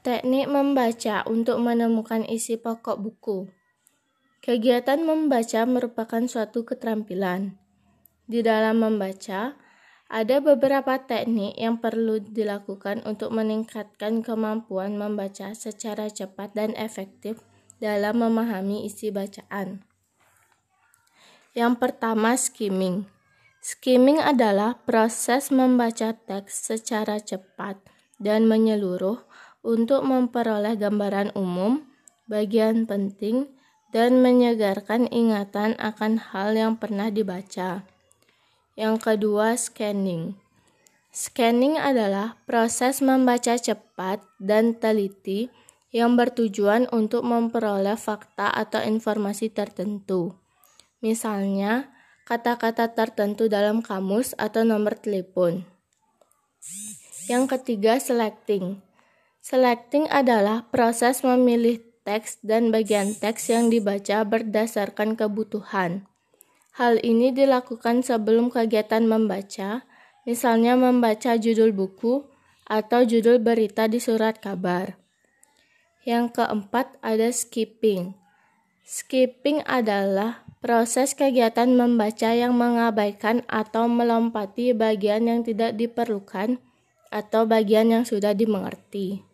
Teknik membaca untuk menemukan isi pokok buku. Kegiatan membaca merupakan suatu keterampilan. Di dalam membaca, ada beberapa teknik yang perlu dilakukan untuk meningkatkan kemampuan membaca secara cepat dan efektif dalam memahami isi bacaan. Yang pertama, skimming. Skimming adalah proses membaca teks secara cepat dan menyeluruh untuk memperoleh gambaran umum, bagian penting, dan menyegarkan ingatan akan hal yang pernah dibaca. Yang kedua, scanning. Scanning adalah proses membaca cepat dan teliti yang bertujuan untuk memperoleh fakta atau informasi tertentu. Misalnya, kata-kata tertentu dalam kamus atau nomor telepon. Yang ketiga, selecting. Selecting adalah proses memilih teks dan bagian teks yang dibaca berdasarkan kebutuhan. Hal ini dilakukan sebelum kegiatan membaca, misalnya membaca judul buku atau judul berita di surat kabar. Yang keempat ada skipping. Skipping adalah proses kegiatan membaca yang mengabaikan atau melompati bagian yang tidak diperlukan atau bagian yang sudah dimengerti.